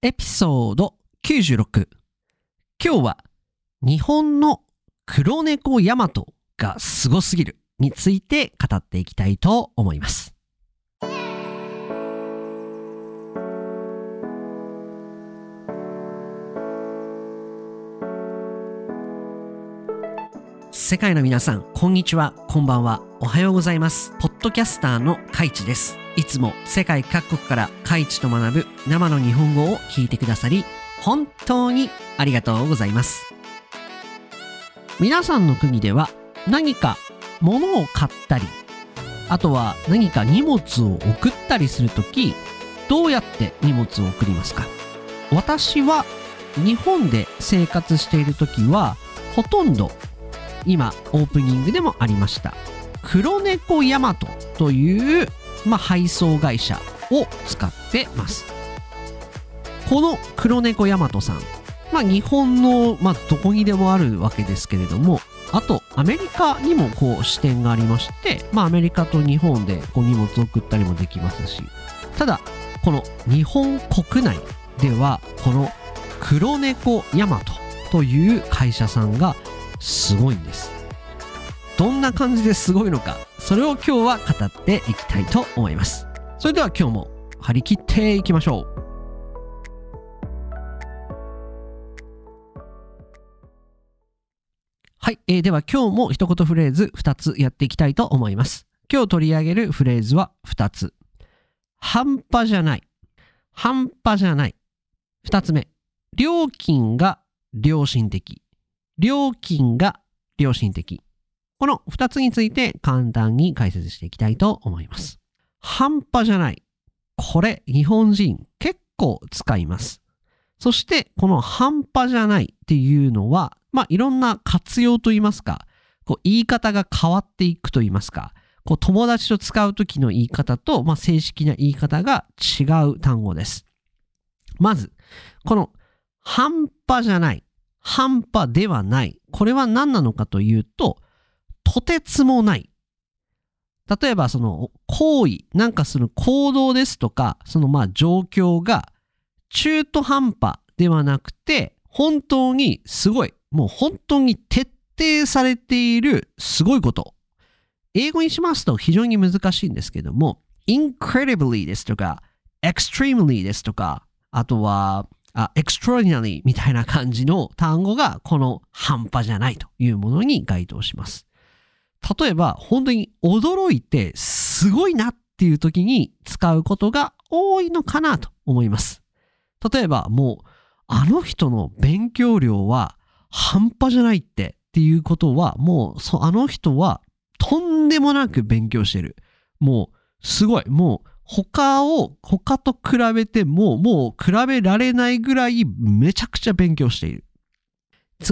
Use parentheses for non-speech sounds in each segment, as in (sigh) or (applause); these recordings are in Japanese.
エピソード96今日は日本の黒猫ヤマトがすごすぎるについて語っていきたいと思います世界の皆さん、こんにちは、こんばんは、おはようございます。ポッドキャスターのカイチです。いつも世界各国からカイチと学ぶ生の日本語を聞いてくださり、本当にありがとうございます。皆さんの国では何か物を買ったり、あとは何か荷物を送ったりするとき、どうやって荷物を送りますか？私は日本で生活しているときは、ほとんど今オープニングでもありました黒猫ヤマトという、まあ、配送会社を使ってます。この黒猫ヤマトさん、まあ、日本の、まあ、どこにでもあるわけですけれどもあとアメリカにもこう支店がありまして、まあ、アメリカと日本でこう荷物を送ったりもできますしただこの日本国内ではこの黒猫ヤマトという会社さんがすごいんです。どんな感じですごいのかそれを今日は語っていきたいと思います。それでは今日も張り切っていきましょう。はい、えーでは今日も一言フレーズ2つやっていきたいと思います。今日取り上げるフレーズは2つ。半端じゃない。半端じゃない。2つ目。料金が良心的。料金が良心的。この2つについて簡単に解説していきたいと思います。半端じゃない。これ日本人結構使います。そしてこの半端じゃないっていうのは、まあいろんな活用といいますか、こう言い方が変わっていくといいますか、こう友達と使う時の言い方と、まあ、正式な言い方が違う単語です。まず、この半端じゃない。半端ではない。これは何なのかというと、とてつもない。例えば、その行為、なんかその行動ですとか、そのまあ状況が中途半端ではなくて、本当にすごい、もう本当に徹底されているすごいこと。英語にしますと非常に難しいんですけども、incredibly ですとか、extremely ですとか、あとは、あ extraordinary みたいな感じの単語がこの半端じゃないというものに該当します。例えば本当に驚いてすごいなっていう時に使うことが多いのかなと思います。例えばもうあの人の勉強量は半端じゃないってっていうことはもうそあの人はとんでもなく勉強してる。もうすごいもう他を、他と比べても、もう比べられないぐらいめちゃくちゃ勉強している。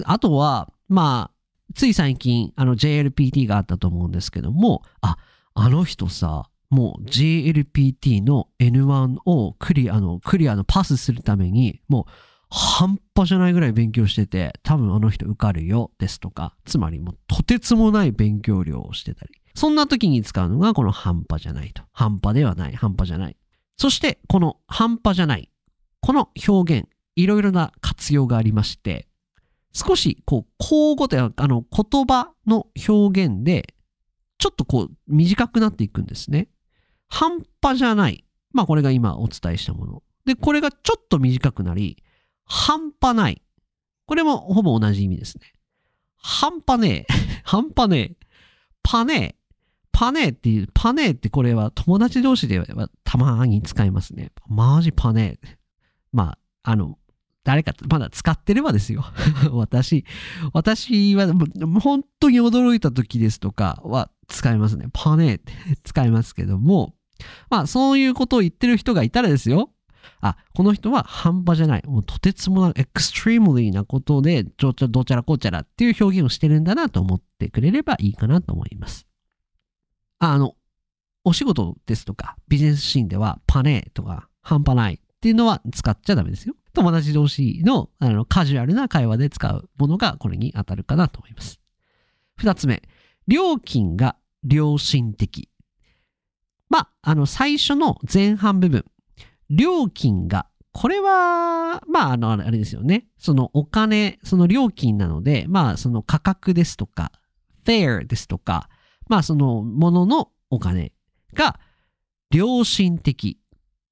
あとは、まあ、つい最近、あの JLPT があったと思うんですけども、あ、あの人さ、もう JLPT の N1 をクリアの、クリアのパスするために、もう半端じゃないぐらい勉強してて、多分あの人受かるよ、ですとか、つまりもうとてつもない勉強量をしてたり。そんな時に使うのがこの半端じゃないと。半端ではない、半端じゃない。そしてこの半端じゃない。この表現、いろいろな活用がありまして、少しこう、口語で、あの言葉の表現で、ちょっとこう短くなっていくんですね。半端じゃない。まあこれが今お伝えしたもの。で、これがちょっと短くなり、半端ない。これもほぼ同じ意味ですね。半端ねえ。(laughs) 半端ねえ。パネー。パネーっていう、パネーってこれは友達同士ではたまに使いますね。マジパネー。まあ、あの、誰かまだ使ってればですよ。(laughs) 私、私は本当に驚いた時ですとかは使いますね。パネーって (laughs) 使いますけども、まあそういうことを言ってる人がいたらですよ。あ、この人は半端じゃない。もうとてつもなく、エクストリームリーなことで、ちょちょ、どちゃらこちゃらっていう表現をしてるんだなと思ってくれればいいかなと思います。あの、お仕事ですとか、ビジネスシーンでは、パネーとか、半端ないっていうのは使っちゃダメですよ。友達同士のあのカジュアルな会話で使うものがこれに当たるかなと思います。二つ目、料金が良心的。まあ、あの、最初の前半部分、料金がこれは、まあ、あの、あれですよね。そのお金、その料金なので、まあ、その価格ですとか、fair ですとか、まあ、そのもののお金が良心的。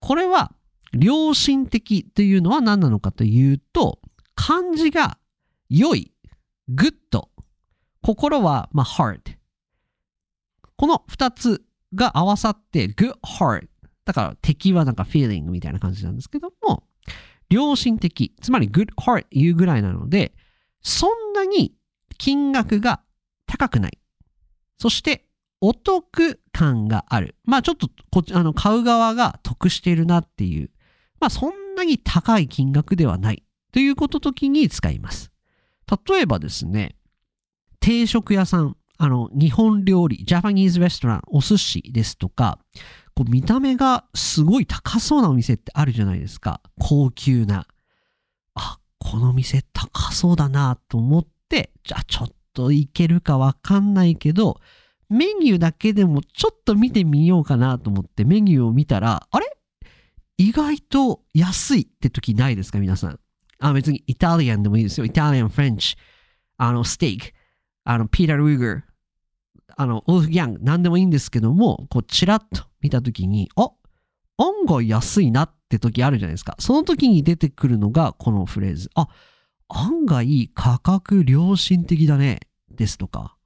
これは、良心的というのは何なのかというと、漢字が良い、good、心は、まあ、heart。この二つが合わさって good heart だから敵はなんか feeling みたいな感じなんですけども、良心的、つまり good heart 言うぐらいなので、そんなに金額が高くない。そしてお得感がある。まあちょっとこっちあの買う側が得しているなっていう。まあそんなに高い金額ではないということ時に使います。例えばですね、定食屋さん、あの日本料理、ジャパニーズレストラン、お寿司ですとか、こう見た目がすごい高そうなお店ってあるじゃないですか。高級な。あ、この店高そうだなと思って、じゃあちょっといけるかわかんないけど、メニューだけでもちょっと見てみようかなと思ってメニューを見たら、あれ？意外と安いって時ないですか皆さん？あ、別にイタリアンでもいいですよ。イタリアン、フレンチ、あの、ステーキ、あの、ピーター・ルーガー、あの、オーフギャン、なんでもいいんですけども、こう、チラッと見たときに、あ案外安いなって時あるじゃないですか。その時に出てくるのがこのフレーズ。あ、案外価格良心的だね。ですとか。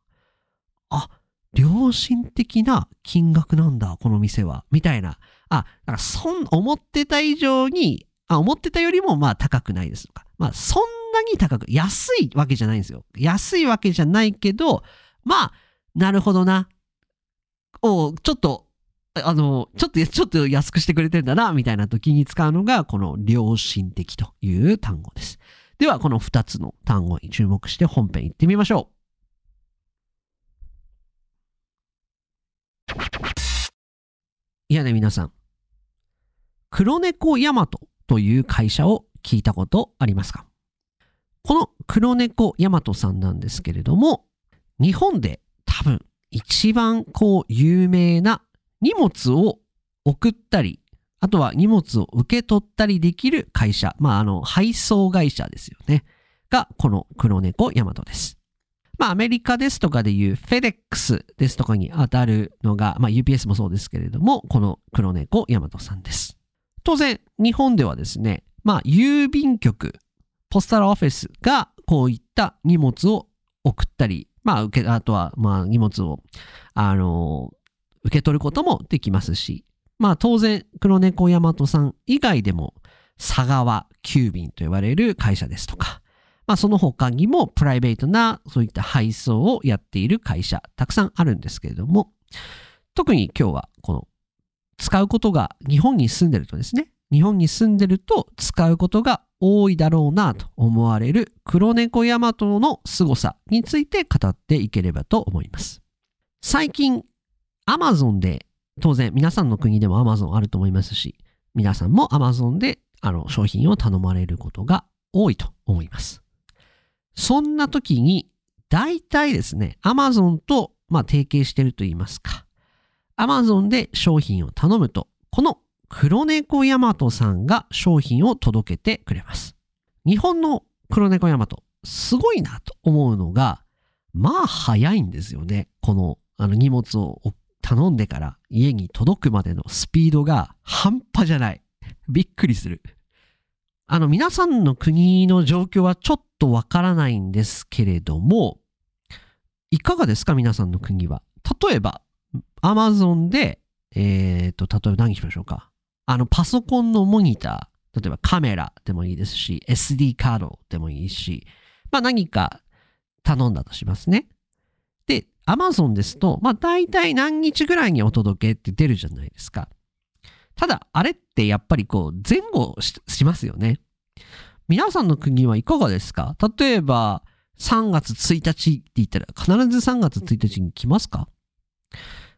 あ、良心的な金額なんだ、この店は。みたいな。あ、だからそん、思ってた以上に、あ、思ってたよりもまあ高くないですとか。まあそんなに高く、安いわけじゃないんですよ。安いわけじゃないけど、まあ、なるほどな。を、ちょっと、あの、ちょっと、ちょっと安くしてくれてんだな、みたいな時に使うのが、この良心的という単語です。では、この2つの単語に注目して本編行ってみましょう。いやね、皆さん。黒猫ヤマトという会社を聞いたことありますか？この黒猫ヤマトさんなんですけれども、日本で多分一番こう有名な荷物を送ったり、あとは荷物を受け取ったりできる会社、まああの配送会社ですよね。がこの黒猫ヤマトです。まあアメリカですとかでいう FedEx ですとかに当たるのが、まあ UPS もそうですけれども、この黒猫ヤマトさんです。当然日本ではですね、まあ郵便局、ポスタルオフィスがこういった荷物を送ったり、まあ、受け、あとは、まあ、荷物を、あの、受け取ることもできますし、まあ、当然、黒猫大和さん以外でも、佐川急便と呼ばれる会社ですとか、まあ、その他にもプライベートなそういった配送をやっている会社、たくさんあるんですけれども、特に今日はこの使うことが日本に住んでるとですね、日本に住んでると使うことが多いだろうなと思われる黒猫ヤマトの凄さについて語っていければと思います。最近、Amazon で、当然皆さんの国でも Amazon あると思いますし、皆さんも Amazon であの商品を頼まれることが多いと思います。そんな時に、大体ですね、Amazon と、まあ、提携してると言いますか、Amazon で商品を頼むと、この黒猫ヤマトさんが商品を届けてくれます。日本の黒猫ヤマト、すごいなと思うのが、まあ早いんですよね。このあの荷物を頼んでから家に届くまでのスピードが半端じゃない。びっくりする。あの皆さんの国の状況はちょっとわからないんですけれども、いかがですか皆さんの国は？例えば、アマゾンで、え、ー、と、例えば何しましょうか？あの、パソコンのモニター、例えばカメラでもいいですし、SD カードでもいいし、まあ何か頼んだとしますね。で、Amazon ですと、まあ大体何日ぐらいにお届けって出るじゃないですか。ただ、あれってやっぱりこう前後しますよね。皆さんの国はいかがですか？例えば、3月1日って言ったら必ず3月1日に来ますか？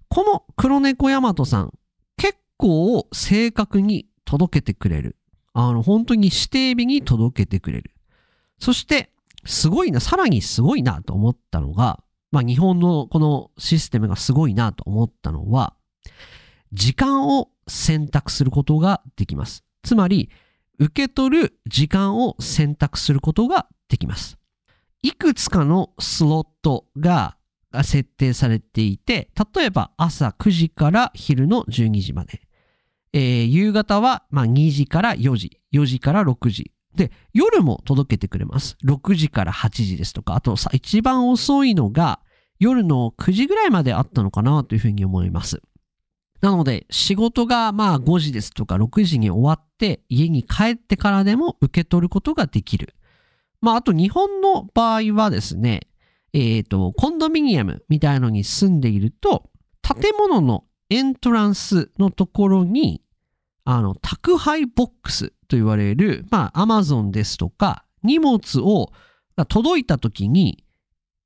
この黒猫ヤマトさん、結構正確に届けてくれる。あの、本当に指定日に届けてくれる。そして、すごいな、さらにすごいなと思ったのが、まあ日本のこのシステムがすごいなと思ったのは、時間を選択することができます。つまり、受け取る時間を選択することができます。いくつかのスロットがが設定されていて、例えば朝9時から昼の12時まで。えー、夕方はま2時から4時、4時から6時。で、夜も届けてくれます。6時から8時ですとか、あとさ、一番遅いのが夜の9時ぐらいまであったのかなというふうに思います。なので、仕事がまあ5時ですとか6時に終わって家に帰ってからでも受け取ることができる。まあ、あと日本の場合はですね、えっ、ー、と、コンドミニアムみたいのに住んでいると、建物のエントランスのところに、あの、宅配ボックスと言われる、まあ、アマゾンですとか、荷物を届いた時に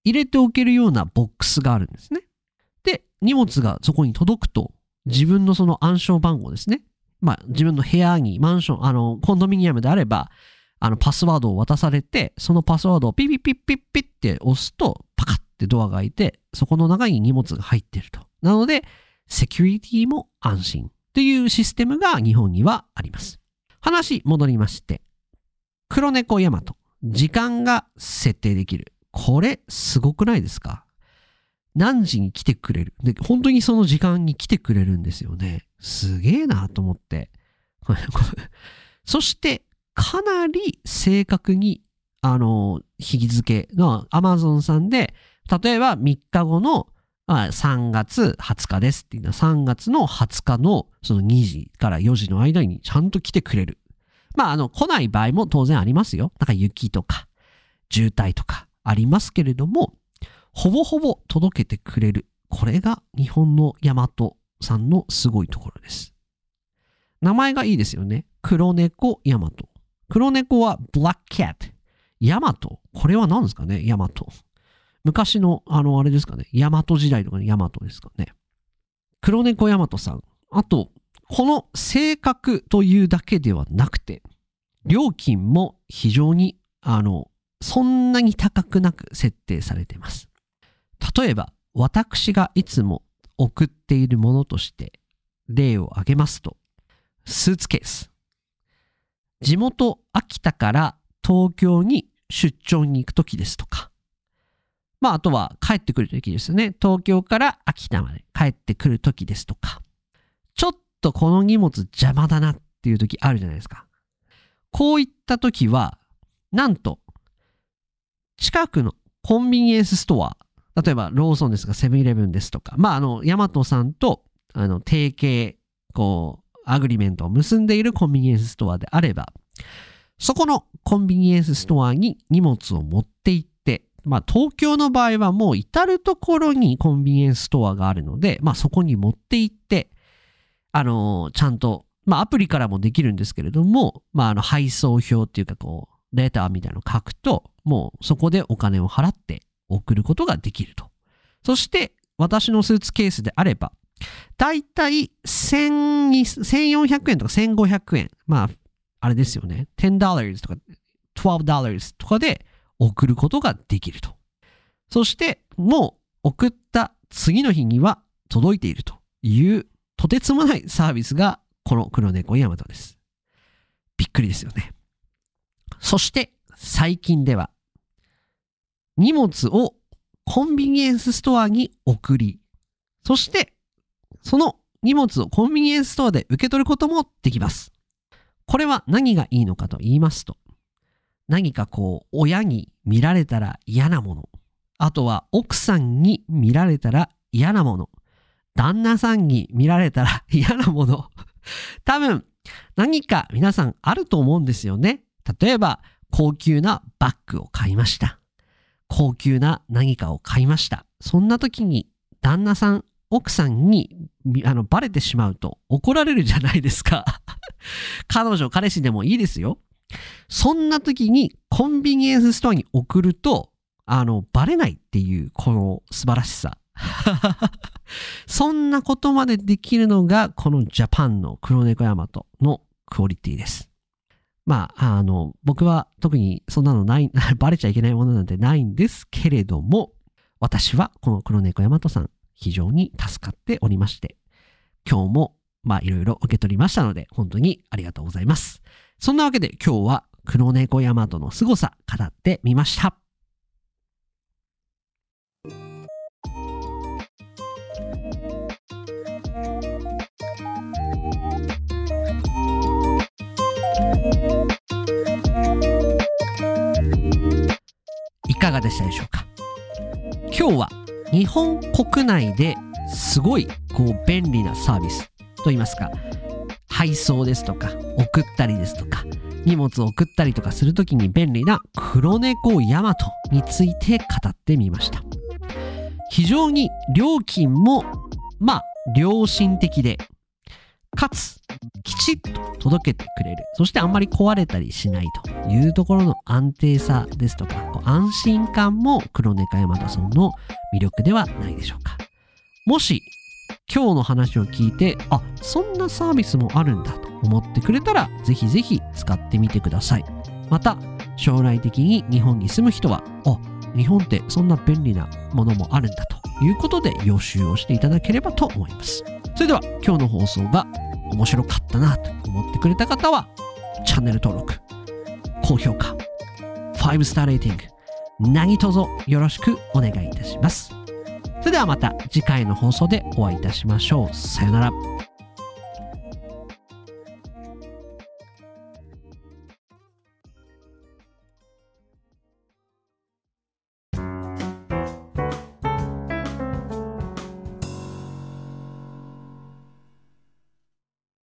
入れておけるようなボックスがあるんですね。で、荷物がそこに届くと、自分のその暗証番号ですね。まあ、自分の部屋に、マンション、あの、コンドミニアムであれば、あの、パスワードを渡されて、そのパスワードをピピピピピって押すと、パカッてドアが開いて、そこの中に荷物が入ってると。なので、セキュリティも安心というシステムが日本にはあります。話戻りまして、黒猫ヤマト、時間が設定できる。これ、すごくないですか？何時に来てくれる？で、本当にその時間に来てくれるんですよね。すげえなと思って。そして、かなり正確に、あの、日付の Amazon さんで、例えば3日後のまあ、3月20日ですっていうのは3月の20日のその2時から4時の間にちゃんと来てくれる。まあ、あの、来ない場合も当然ありますよ。なんか雪とか渋滞とかありますけれども、ほぼほぼ届けてくれる。これが日本のヤマトさんのすごいところです。名前がいいですよね。黒猫ヤマト。黒猫は Black Cat。ヤマト？これは何ですかね？ヤマト。昔の、あの、あれですかね？大和時代とかの大和ですかね？黒猫大和さん。あと、この性格というだけではなくて、料金も非常に、あの、そんなに高くなく設定されています。例えば、私がいつも送っているものとして例を挙げますと、スーツケース。地元秋田から東京に出張に行くときですとか、まあ、あとは帰ってくる時ですよね。東京から秋田まで帰ってくる時ですとか、ちょっとこの荷物邪魔だなっていう時あるじゃないですか。こういった時は、なんと、近くのコンビニエンスストア、例えばローソンですとかセブンイレブンですとか、まあ、あの、ヤマトさんと、あの、提携、こう、 agreement を結んでいるコンビニエンスストアであれば、そこのコンビニエンスストアに荷物を持って行ってまあ、東京の場合はもう至るところにコンビニエンスストアがあるので、まあ、そこに持って行って、あのー、ちゃんと、まあ、アプリからもできるんですけれども、まあ、あの、配送表っていうか、こう、レターみたいなのを書くと、もうそこでお金を払って送ることができると。そして、私のスーツケースであれば、だいたい1400円とか1500円。まあ、あれですよね。10$ とか $12 とかで送ることができると。そしてもう送った次の日には届いているというとてつもないサービスがこの黒猫ヤマトです。びっくりですよね。そして最近では荷物をコンビニエンスストアに送り、そしてその荷物をコンビニエンスストアで受け取ることもできます。これは何がいいのかと言いますと、何かこう、親に見られたら嫌なもの。あとは奥さんに見られたら嫌なもの。旦那さんに見られたら嫌なもの。(laughs) 多分、何か皆さんあると思うんですよね。例えば、高級なバッグを買いました。高級な何かを買いました。そんな時に旦那さん、奥さんにあのバレてしまうと怒られるじゃないですか。(laughs) 彼女、彼氏でもいいですよ。そんな時にコンビニエンスストアに送ると、あの、バレないっていう、この素晴らしさ。(laughs) そんなことまでできるのが、このジャパンの黒猫ヤマトのクオリティです。まあ、あの、僕は特にそんなのない、(laughs) バレちゃいけないものなんてないんですけれども、私はこの黒猫ヤマトさん、非常に助かっておりまして、今日も、まあ、いろいろ受け取りましたので、本当にありがとうございます。そんなわけで今日は黒猫ヤマトの凄さ語ってみました。いかがでしたでしょうか？今日は日本国内ですごいこう便利なサービスといいますか配送ですとか送ったりですとか荷物を送ったりとかするときに便利な黒猫ヤマトについて語ってみました。非常に料金もまあ良心的でかつきちっと届けてくれる。そしてあんまり壊れたりしないというところの安定さですとかこう安心感も黒猫ヤマトさんの魅力ではないでしょうか。もし今日の話を聞いてあそんなサービスもあるんだと思ってくれたらぜひぜひ使ってみてください。また将来的に日本に住む人はあ日本ってそんな便利なものもあるんだということで予習をしていただければと思います。それでは今日の放送が面白かったなと思ってくれた方はチャンネル登録高評価5スターレーティング何卒よろしくお願いいたしますそれではまた次回の放送でお会いいたしましょう。さよなら。